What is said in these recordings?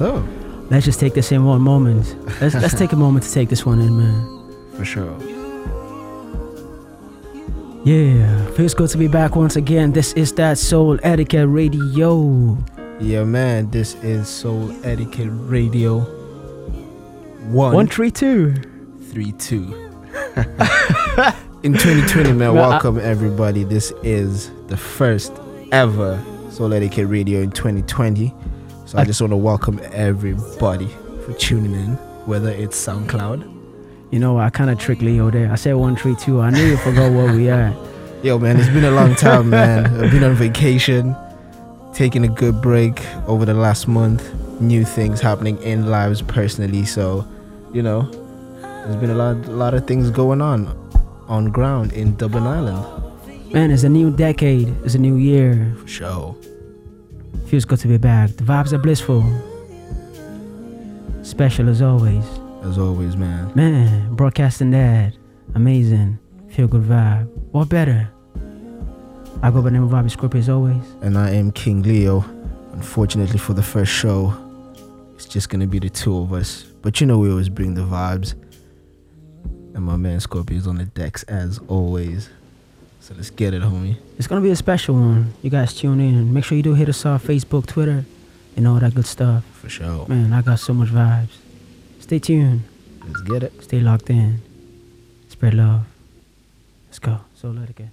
Up? Let's just take this in one moment. Let's let's take a moment to take this one in, man. For sure. Yeah, feels good to be back once again. This is that Souletiquette Radio. Yeah, man. This is Soul Etiquette Radio. One, One three two. three, two. In 2020, man, I- welcome everybody. This is the first ever Souletiquette Radio in 2020. So I just want to welcome everybody for tuning in, whether it's SoundCloud. You know, I kind of tricked Leo there. I said one three two. I knew you forgot where we are. Yo, man, it's been a long time, man. I've been on vacation, taking a good break over the last month. New things happening in lives personally, so you know, there's been a lot, a lot of things going on on ground in Dublin Ireland. Man, it's a new decade. It's a new year. For sure. Feels good to be back. The vibes are blissful. Special as always. As always, man. Man, broadcasting that. Amazing. Feel good vibe. What better? I go by the name of Abi Scorpio as always. And I am King Leo. Unfortunately, for the first show, it's just gonna be the two of us. But you know, we always bring the vibes. And my man Scorpio is on the decks as always. So let's get it, homie. It's gonna be a special one. You guys tune in. Make sure you do hit us off Facebook, Twitter, and all that good stuff. For sure. Man, I got so much vibes. Stay tuned. Let's get it. Stay locked in. Spread love. Let's go. So let it go.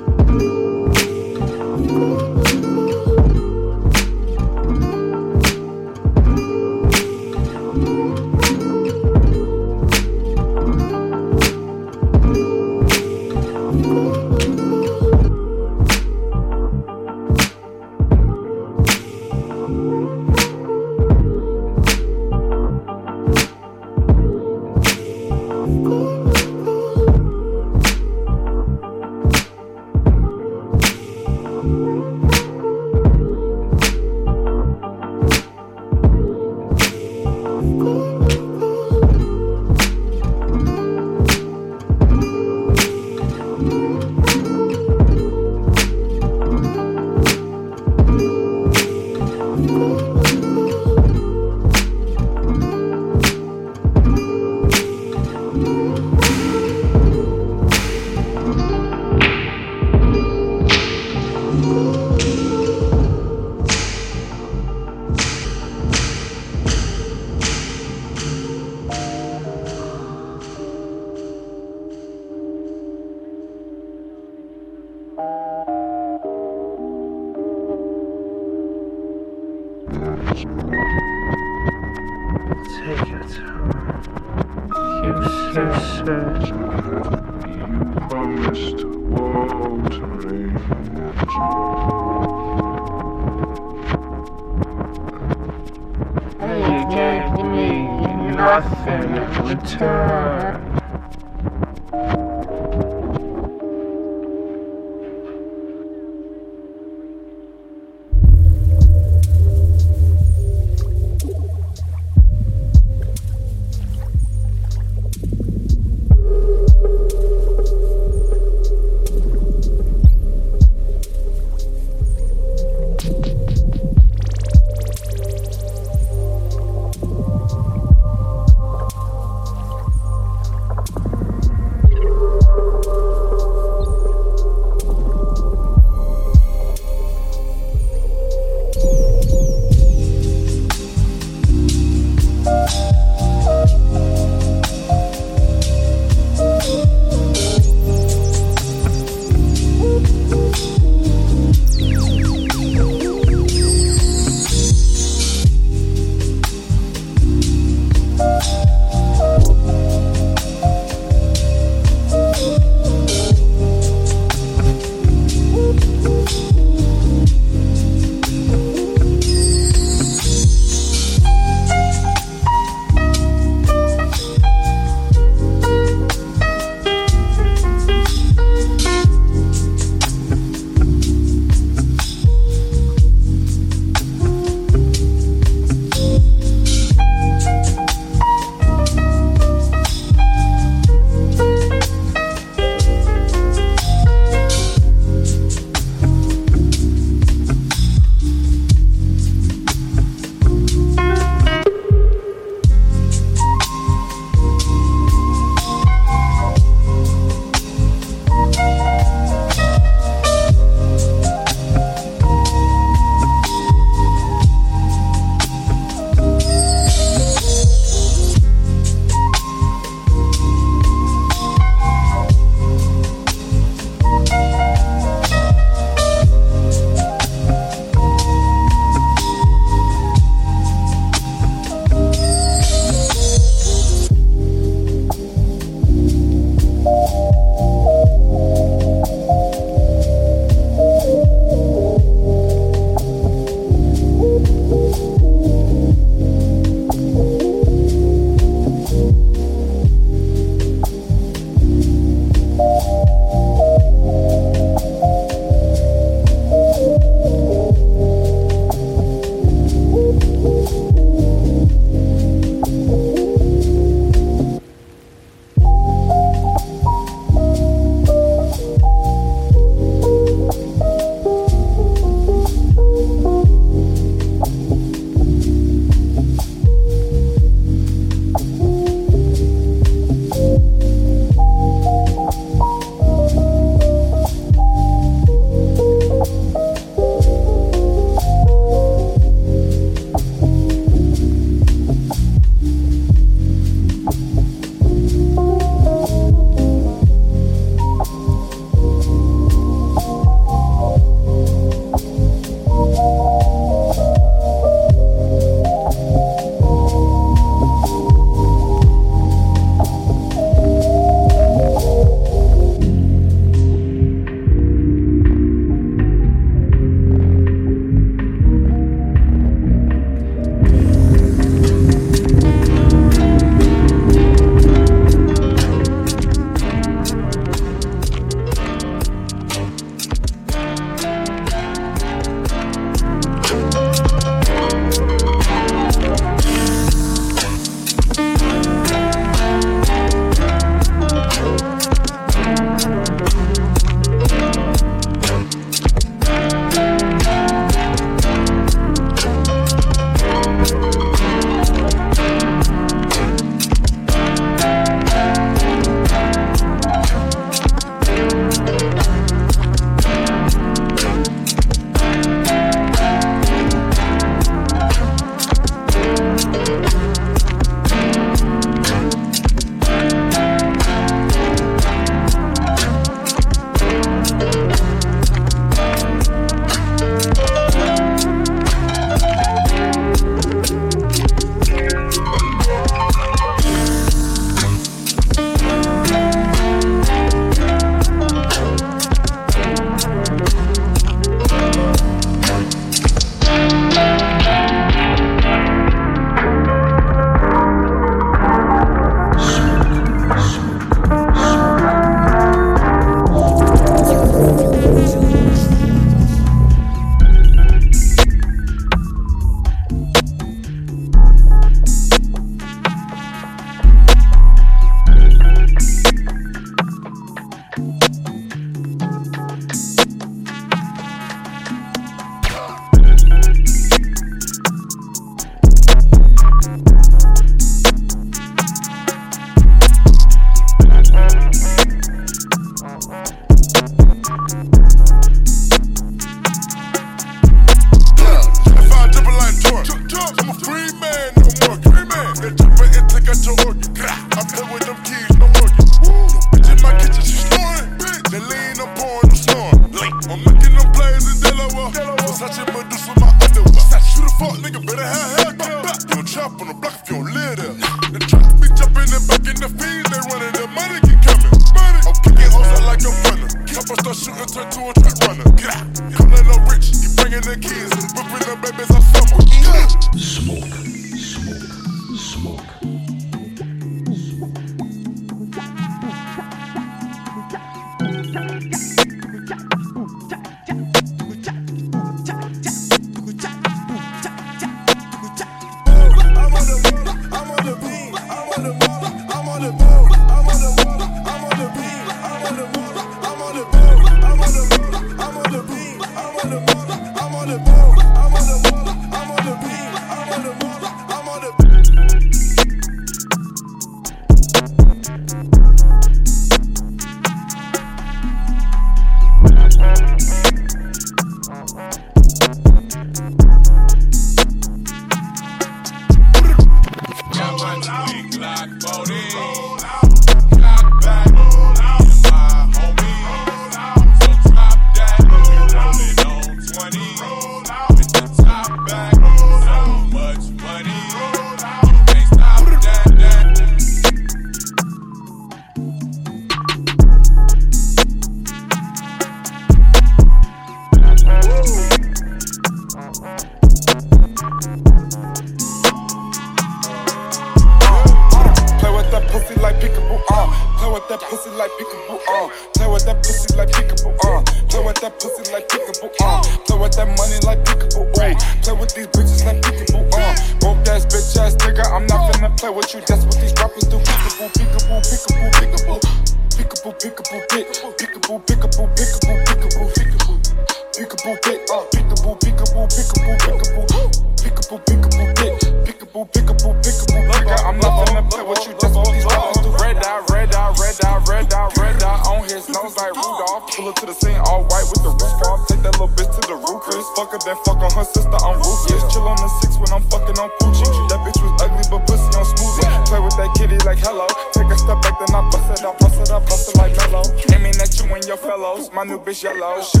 Fellows. My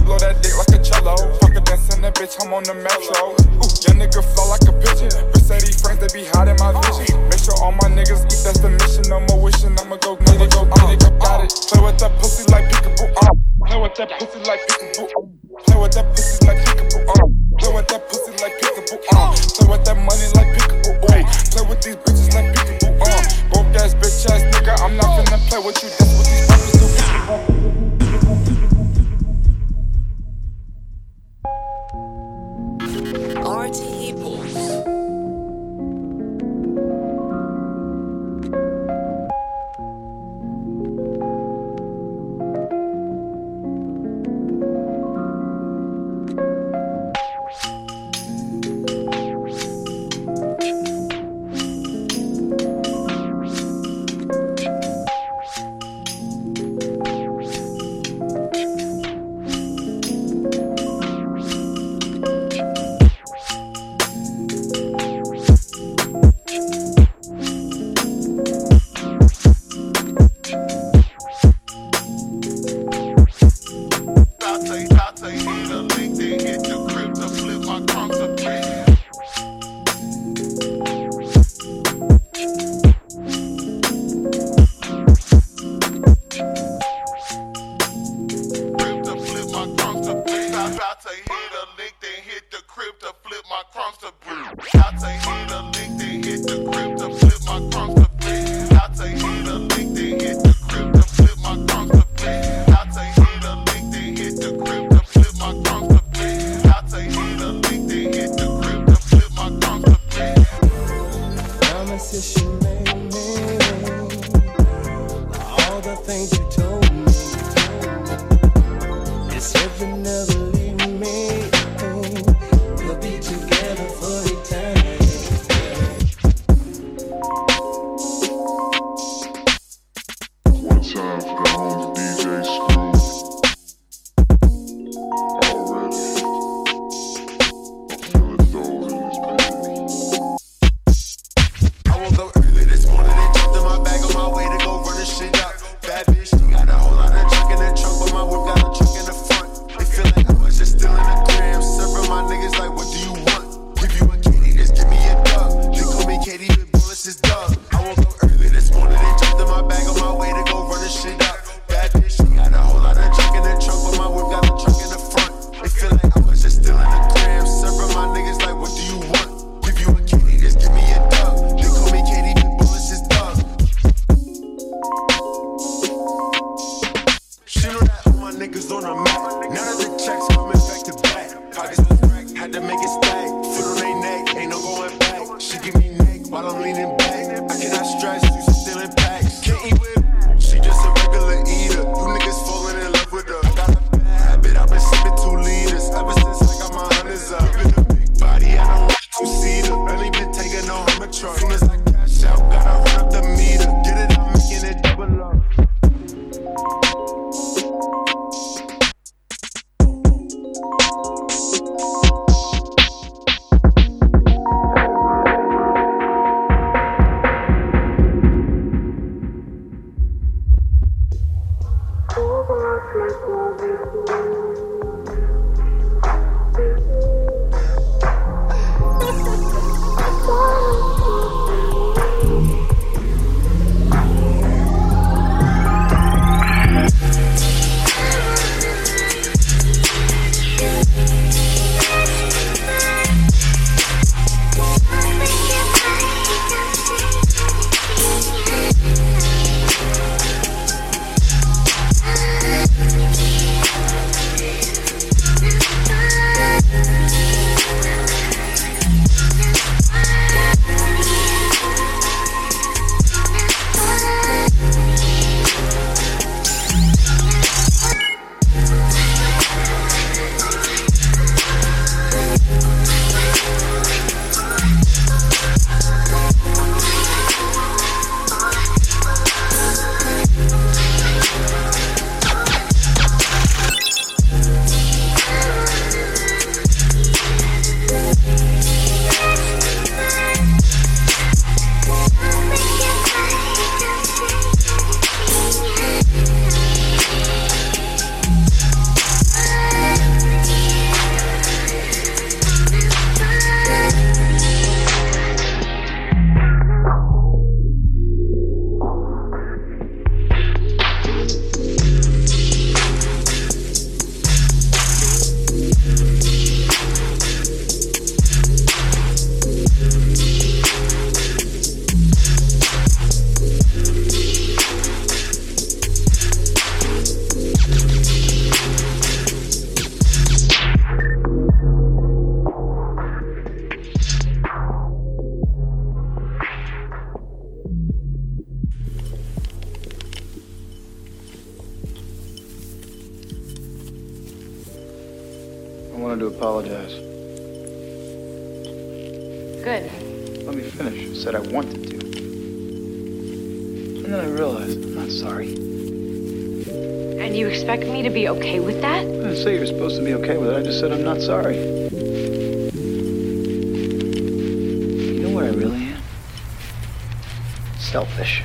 apologize. Good. Let me finish. I said I wanted to. And then I realized I'm not sorry. And you expect me to be okay with that? I didn't say you're supposed to be okay with it. I just said I'm not sorry. You know what I really am? Selfish.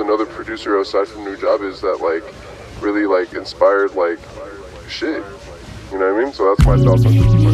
another producer aside from New Job is that like really like inspired like shit. You know what I mean? So that's my thoughts on this.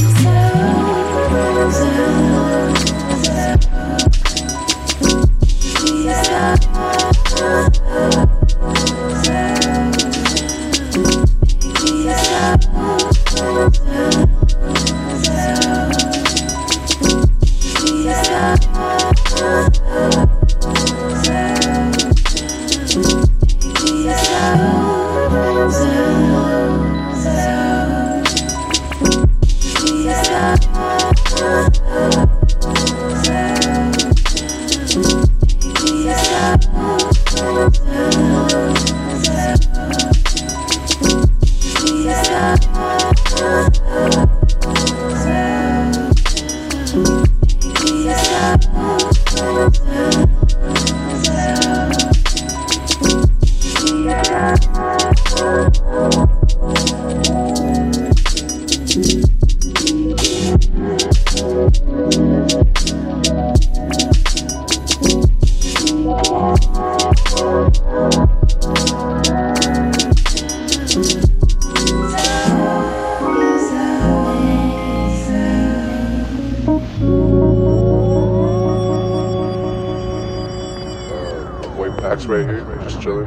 relax right here, just chilling.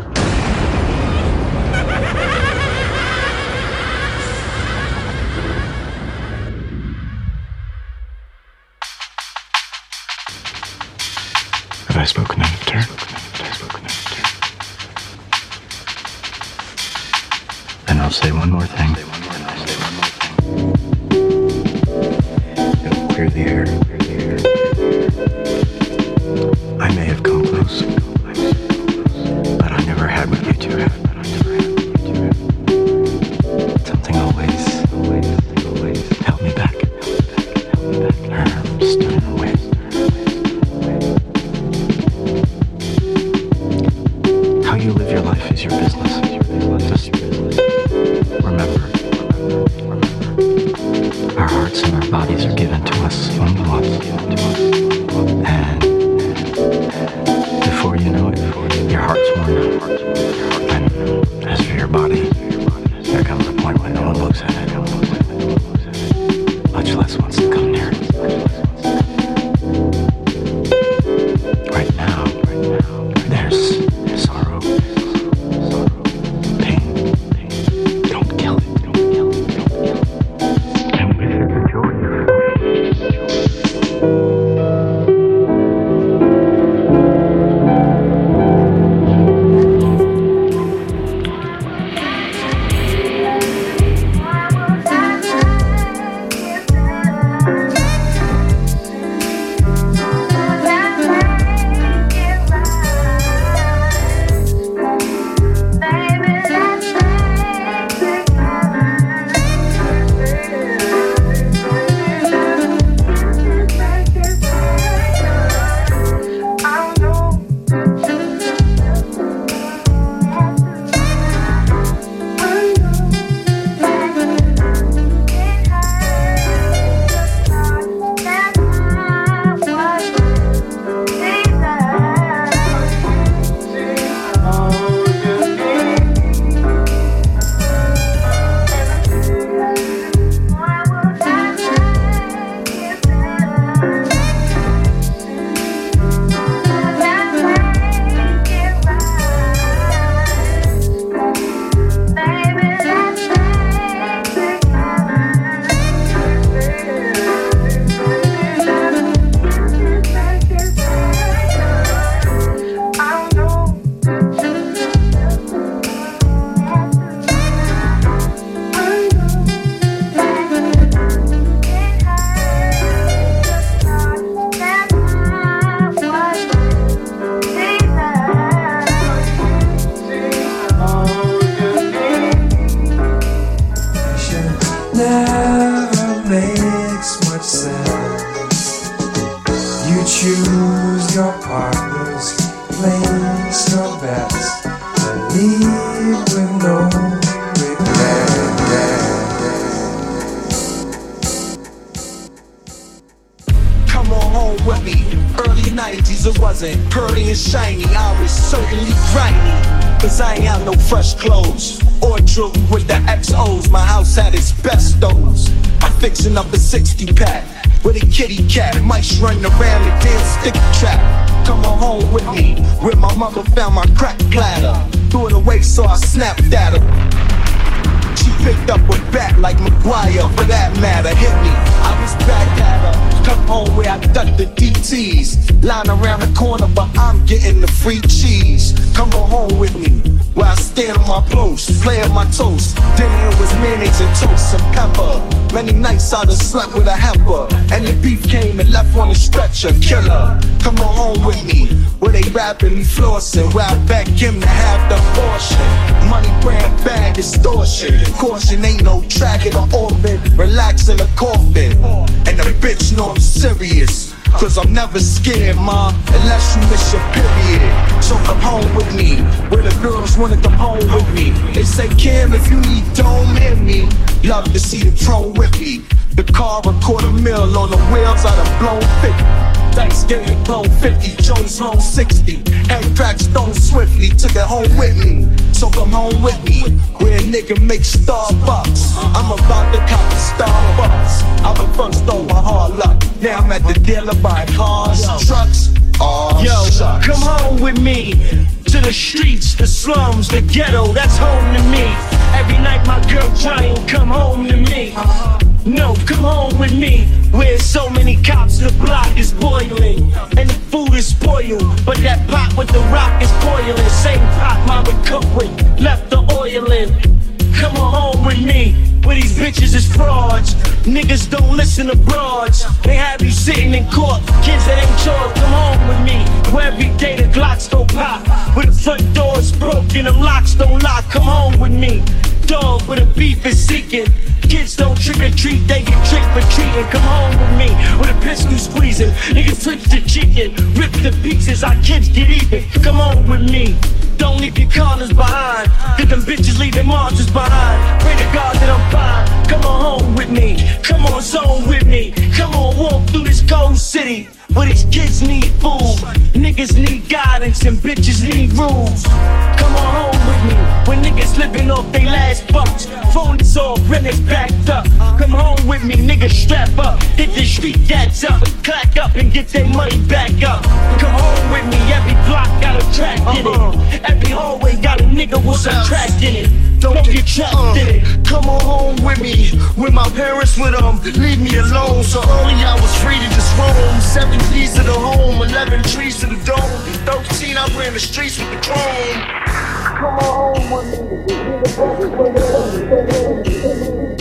Have I spoken out of turn? Then I'll say one more thing. It'll clear the air. Place your bets, and leave with no Come on home with me. Early 90s, it wasn't pearly and shiny. I was certainly grimy. Cause I ain't have no fresh clothes. Or jewelry with the XOs. My house had its best those. I'm fixing up a 60 pack. With a kitty cat. Mice running around the damn sticky trap. Come on home with me. Where my mother found my crack platter. Threw it away so I snapped at her. She picked up with bat like McGwire, for that matter. Hit me, I was back at her. Come home where I ducked the DTs. Line around the corner, but I'm getting the free cheese. Come on home with me, where I stand on my post, play on my toast. Dinner was mayonnaise and toast and pepper. Many nights I done slept with a heifer. And the beef came and left on the stretcher. Killer, come on home with me, where they rapidly flossing. Where I beg him to have the portion. Money brand bag distortion. Caution ain't no track tracking or orbit. Relax in a coffin. And the bitch know I'm serious. Cause I'm never scared, ma, unless you miss your period. So come home with me, where the girls wanna come home with me. They say, Kim, if you need dome in me, love to see the throne with me. The car a quarter mil on the wheels, I done blown 50. Thanksgiving blown 50, Jones home 60. Head crack stone swiftly, took it home with me. So come home with me, where a nigga make Starbucks. I'm about to cop a Starbucks. I been first on my hard luck. Now I'm at the dealer buying cars, trucks. Oh, Yo, shucks. come home with me to the streets, the slums, the ghetto. That's home to me. Every night my girl crying, come home to me. No, come home with me. Where so many cops, the block is boiling, and the food is spoiled. But that pot with the rock is boiling. Same pot mama cooked with, left the oil in. Come home with me, where these bitches is frauds. Niggas don't listen to broads. They have you sitting in court. Kids that ain't yours, come home with me. Where every day the Glocks don't pop. Where the front door's broken, them locks don't lock. Come home with me. Dog where the beef is seeking. Kids don't trick or treat, they get tricked for treating. Come home with me, with a pistol squeezing. Niggas flip the chicken, rip the pieces, our kids get even. Come home with me. Don't leave your corners behind. Cause them bitches their monsters behind. Pray to God that I'm fine. Come on home with me. Come on zone with me. Come on walk through this cold city. Where these kids need food. Niggas need guidance and bitches need rules. Come on home with me. When niggas living off they last bucks. Phone is off, rent is backed up. Come home with me, niggas strap up. Hit the street cats up. Clack up and get their money back up. Come home with me, every block got a track in it. Uh-huh. Every hallway got a nigga with some track in it. Don't get trapped uh, in it. Come on home with me, with my parents with them. Leave me alone. So early I was free to just roam. Seven P's to the home, eleven trees to the dome. Thirteen I ran the streets with the chrome. Come on home with me.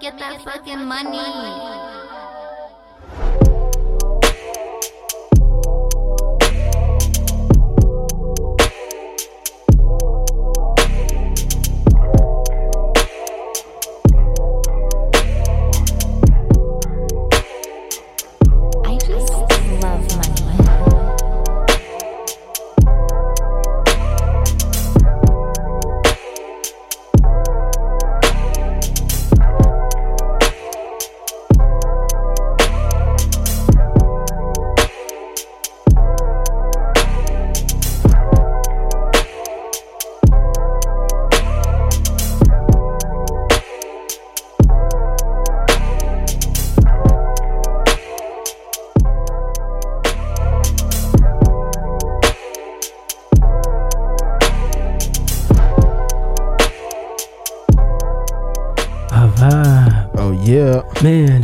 Get that fucking money.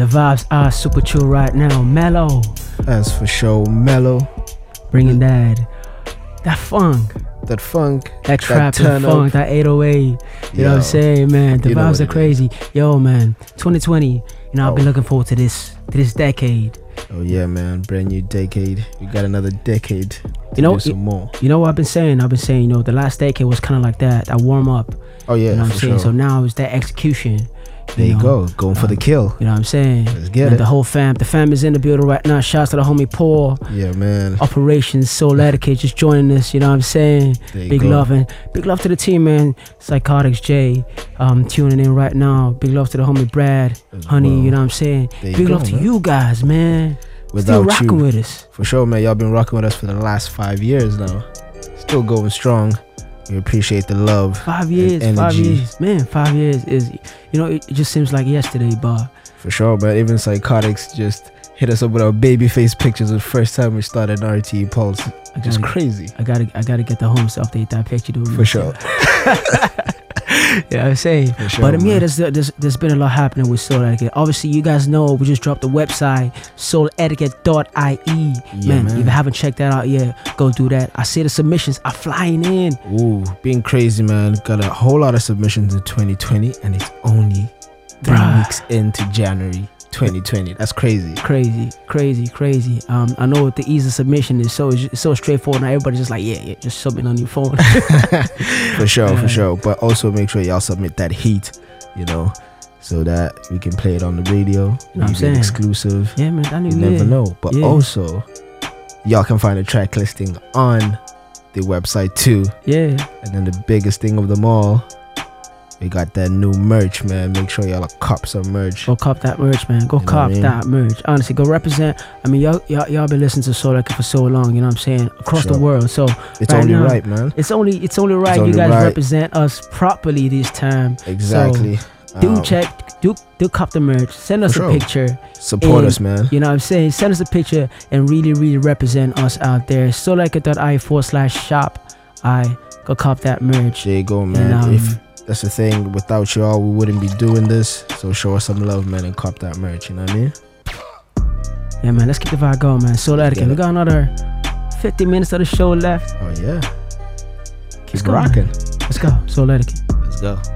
Vibes are super chill right now. Mellow. That's for sure. Mellow. Bringing that that funk. That funk. That trap and up. funk, that 808. You know what I'm saying, man? The You vibes are it is. crazy. Yo, man, 2020. You know, I've been Oh. looking forward to this to this decade. Oh yeah, man. Brand new decade. We got another decade. You know, some more. You know what I've been saying? I've been saying, you know, the last decade was kind of like that, that warm up. Oh yeah, you know what I'm saying? sure. So now it's that execution. There you know. go. Going for the kill. You know what I'm saying? Let's get Man, it. The whole fam, the fam is in the building right now. Shouts to the homie Paul. Yeah, man. Operations Souletiquette just joining us. You know what I'm saying? You Big go. love and big love to the team, man. Psychotics J, um, tuning in right now. Big love to the homie Brad, Honey. well. You know what I'm saying? There you Big go, love to you guys, man. Still rocking you. with us. For sure, man. Y'all been rocking with us for the last five years now. Still going strong. We appreciate the love. Five years, five years, man. Five years is, you know, it, it just seems like yesterday, but For sure, but even psychotics just hit us up with our baby face pictures the first time we started RTE Pulse. Just crazy. I gotta, I gotta get the homes to update that picture, dude. For sure. Yeah, I'm saying. Sure, but um, yeah, there's, there's there's been a lot happening with Souletiquette. Obviously, you guys know we just dropped the website souletiquette.ie. Yeah, man, man. if you haven't checked that out yet, go do that. I see the submissions are flying in. Ooh, being crazy, man. Got a whole lot of submissions in 2020, and it's only three Bruh. weeks into January 2020. That's crazy. Crazy, crazy, crazy. Um, I know the ease of submission is so so straightforward. Now everybody's just like, yeah, yeah, just submit on your phone. For sure, Yeah. for sure. But also make sure y'all submit that heat, you know, so that we can play it on the radio. know I'm saying? exclusive. yeah, man, I knew. You never know. But Yeah. also, y'all can find a track listing on the website too. yeah, And then the biggest thing of them all, we got that new merch, man. Make sure y'all cop some merch. Go cop that merch, man. Go You know cop I mean? that merch. Honestly, go represent. I mean, y'all, y'all, y'all been listening to Souletiquette for so long. You know what I'm saying? Across the world. So It's right only now, right, man. It's only, it's only right. you only guys right. represent us properly this time. Exactly. So, do Um, check, do, do cop the merch. Send us For a sure. picture. Support and, us, man. You know what I'm saying? Send us a picture and really, really represent us out there. Souletiquette.i forward slash shop. I go cop that merch. There you go, man. um, if that's the thing, without y'all, we wouldn't be doing this. So show us some love, man, and cop that merch. You know what I mean? Yeah, man. Let's keep the vibe going, man. Souletiquette. get We got another 50 minutes of the show left. Oh yeah. Keep Let's Keep go, man. rocking. Let's go. Souletiquette. Let's go.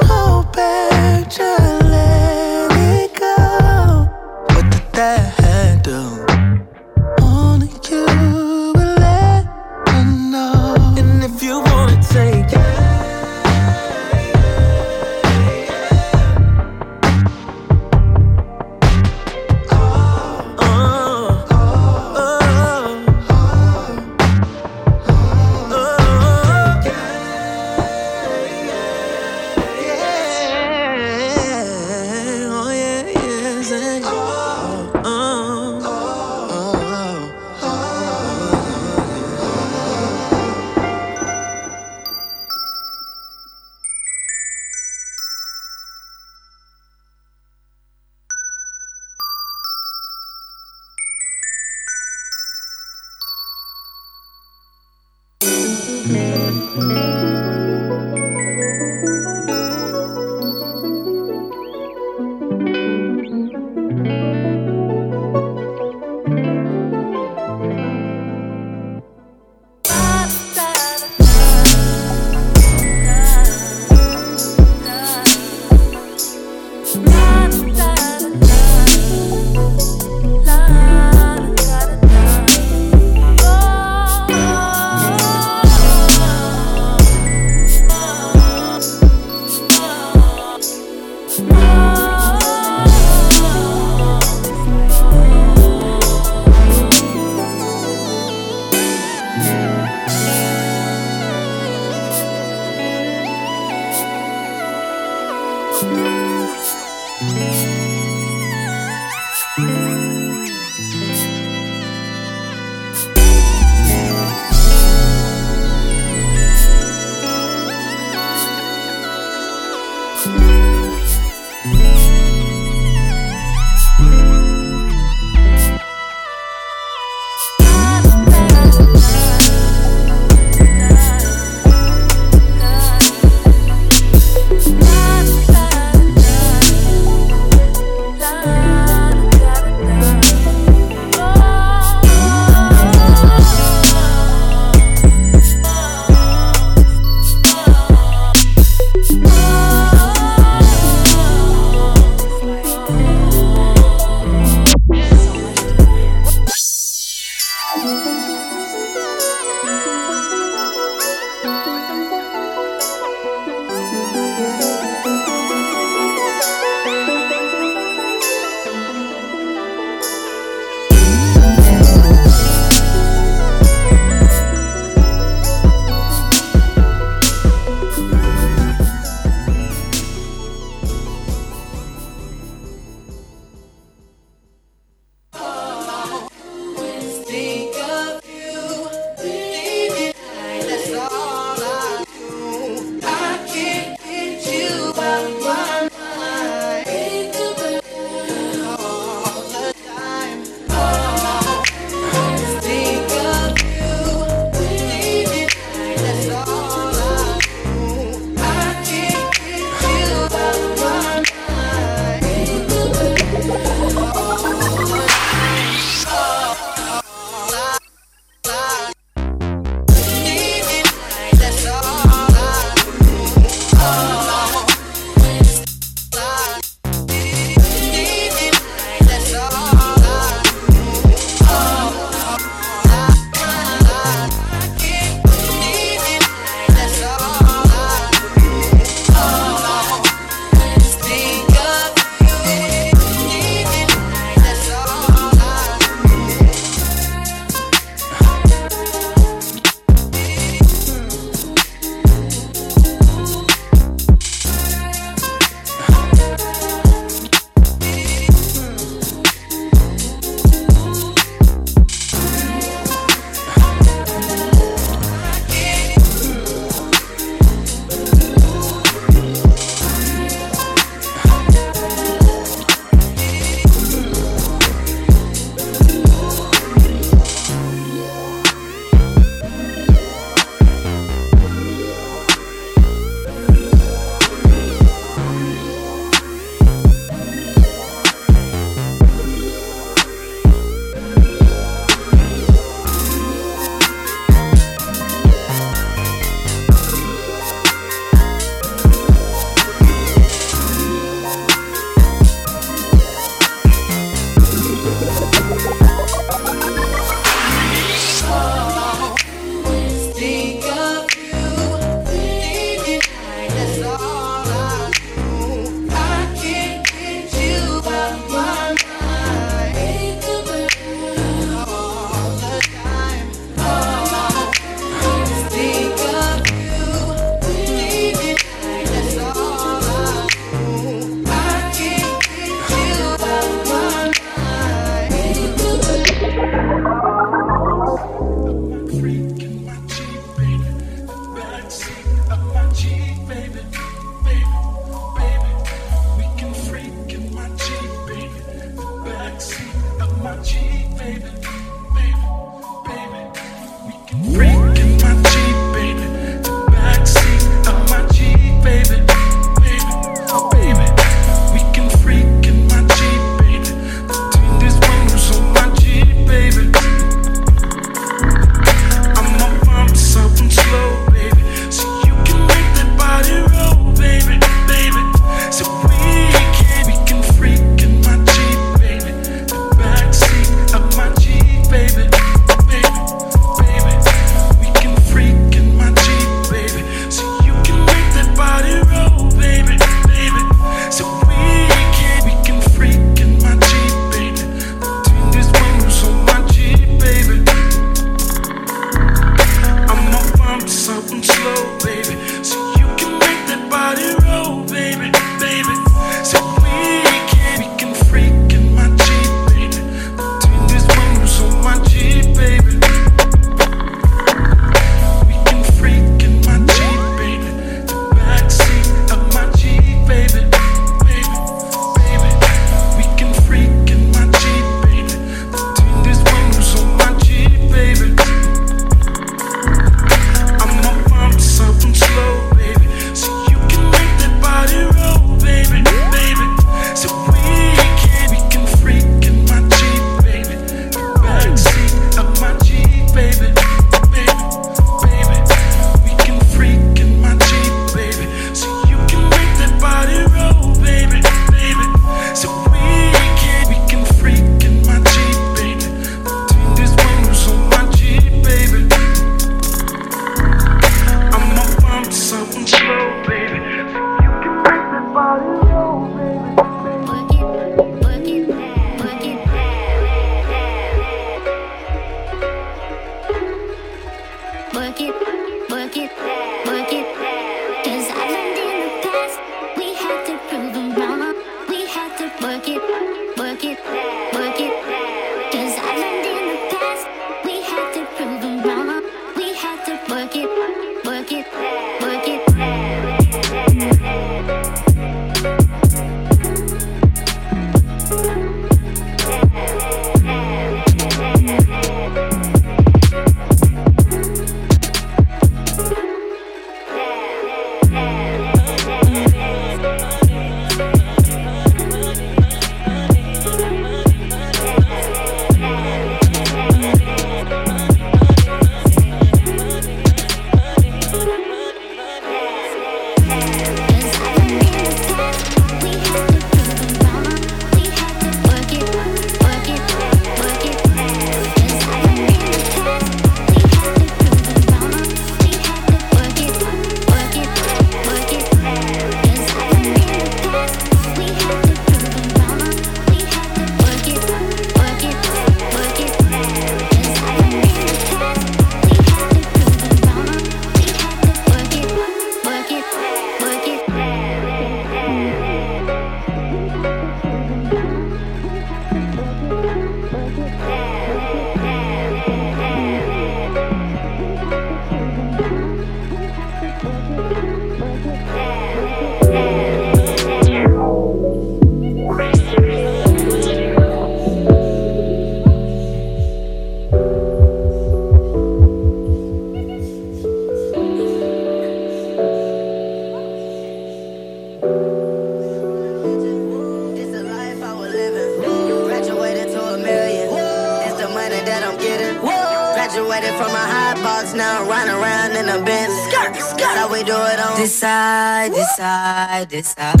side to side.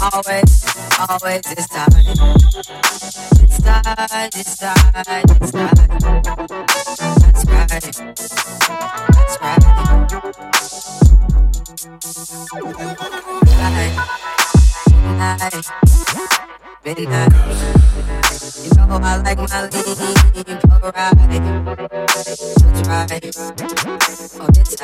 Always, always to side. Side to side to side. That's right. That's right. Midnight. Midnight. You know I like my lean right, that's right, on its.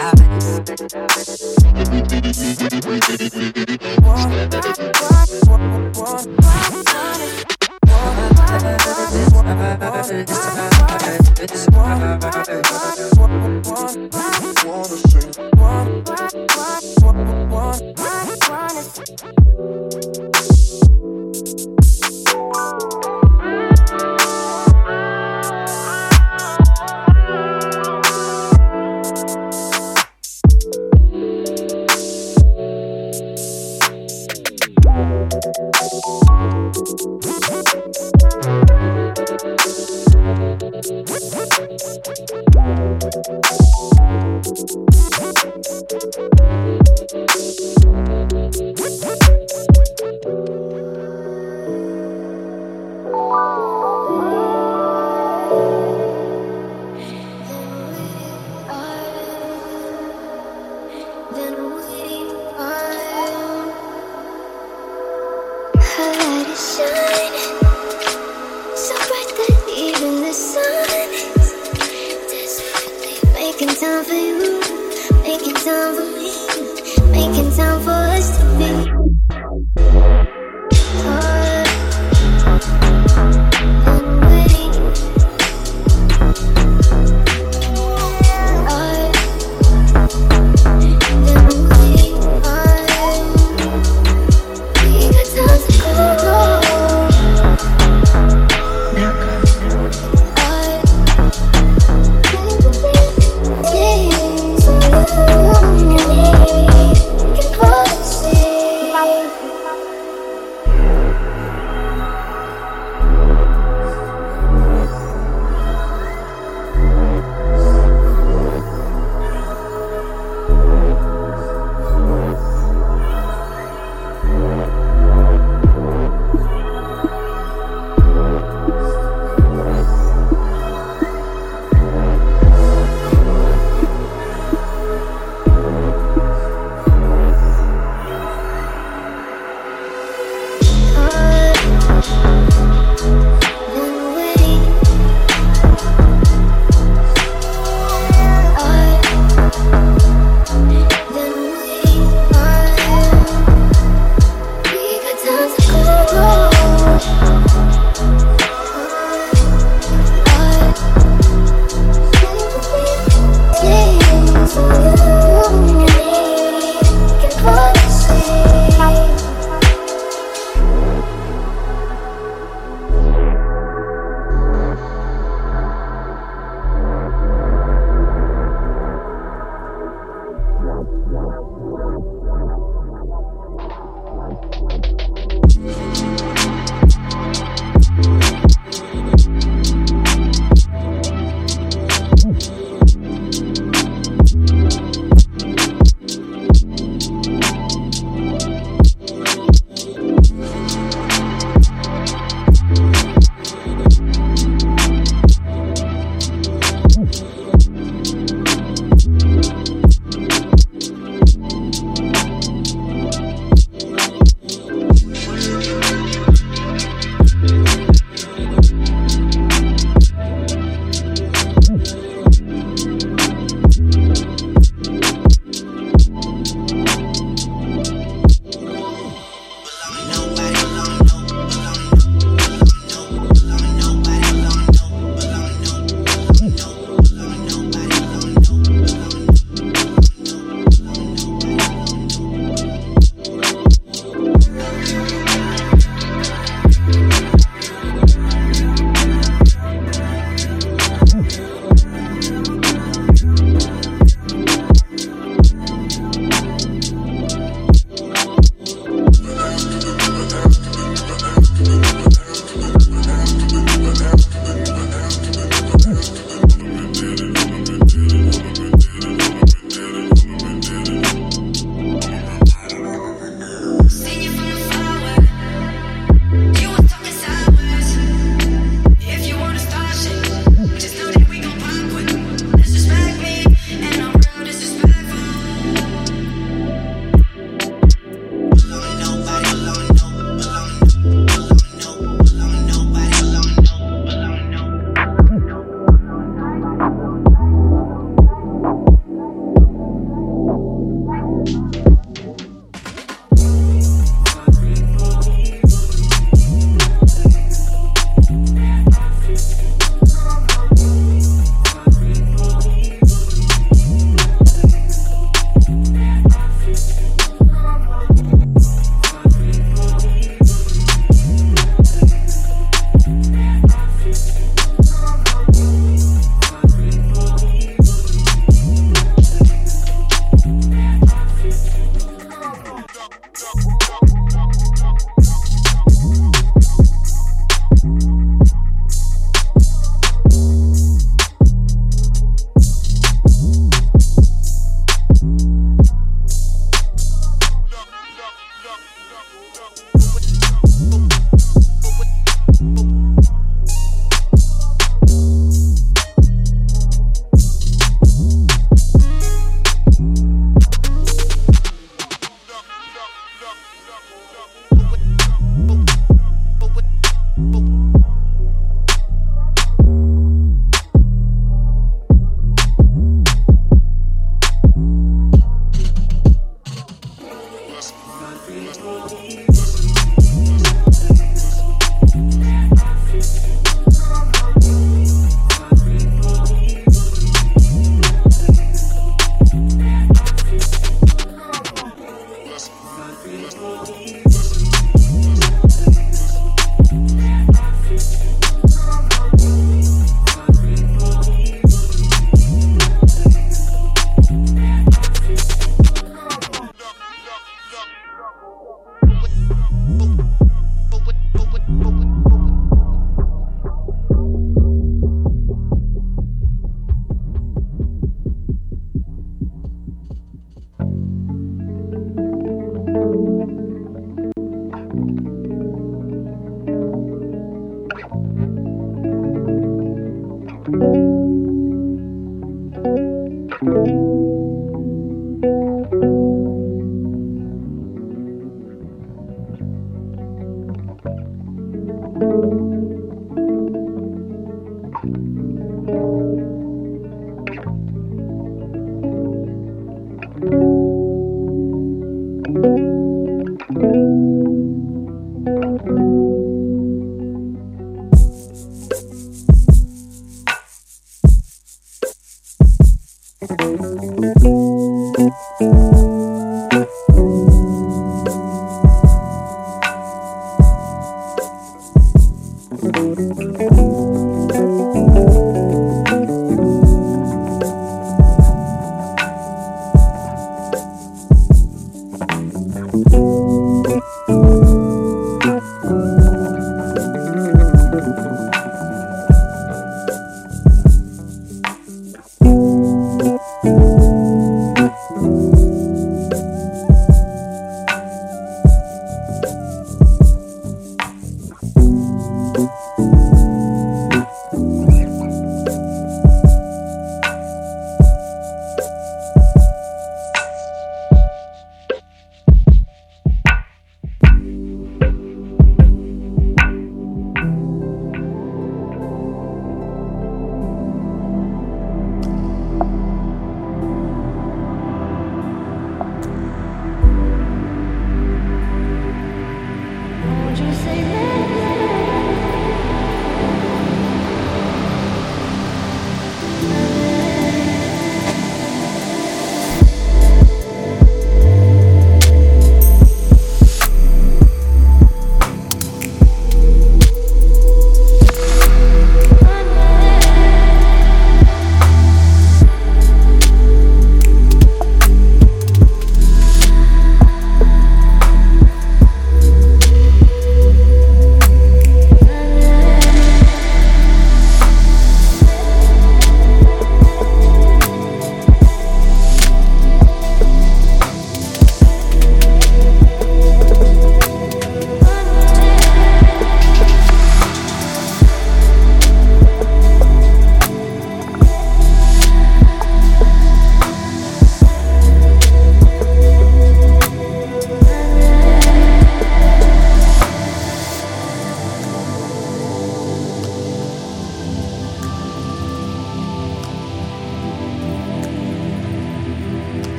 Thank you.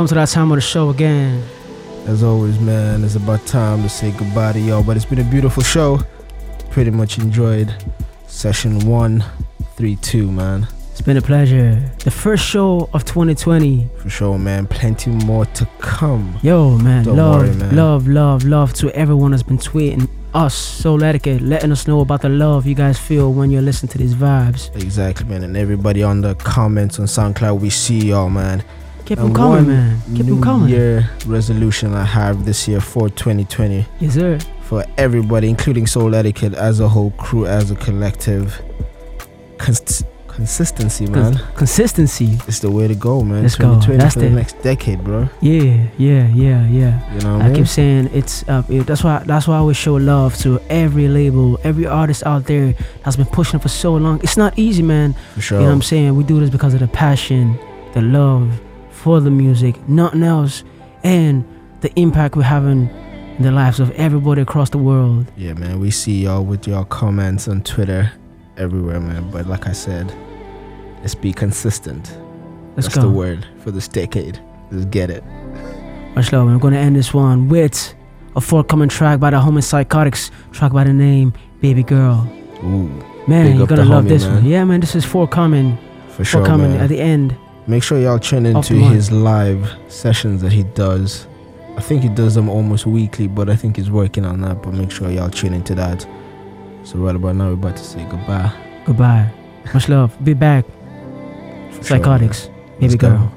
Man, to that time of the show again. As always, man, it's about time to say goodbye to y'all. But it's been a beautiful show. Pretty much enjoyed session one, three, two, man. It's been a pleasure. The first show of 2020. For sure, man. Plenty more to come. Yo, man, Don't love, worry, man. love, love, love to everyone that's been tweeting us, Souletiquette, letting us know about the love you guys feel when you're listening to these vibes. Exactly, man. And everybody on the comments on SoundCloud, we see y'all, man. Keep And them coming, man. Keep them coming. Year resolution I have this year for 2020 Yes, sir. for everybody, including Souletiquette as a whole crew, as a collective. Cons- consistency, man. Cons- consistency. It's the way to go, man. Let's go. 2020 That's for the next decade, bro. Yeah, yeah, yeah, yeah. You know what I I mean? keep saying it's uh, it- that's why that's why I always show love to every label, every artist out there that's been pushing for so long. It's not easy, man. For sure. You know what I'm saying? We do this because of the passion, the love for the music, nothing else, and the impact we're having in the lives of everybody across the world. Yeah, man. We see y'all with your comments on Twitter, everywhere, man. But like I said, let's be consistent. Let's That's go. the word for this decade. Let's get it. Much love. and We're gonna end this one with a forthcoming track by the Homie Psychotics, track by the name Baby Girl. Ooh. Man, you're gonna love homie, this man. one. Yeah, man, this is forthcoming. For sure, forthcoming man. at the end. Make sure y'all tune into his live sessions that he does. I think he does them almost weekly, but I think he's working on that. But make sure y'all tune into that. So right about now, we're about to say goodbye. Goodbye. Much love. Be back. Sure, Psychotics. man. Baby Let's go. girl.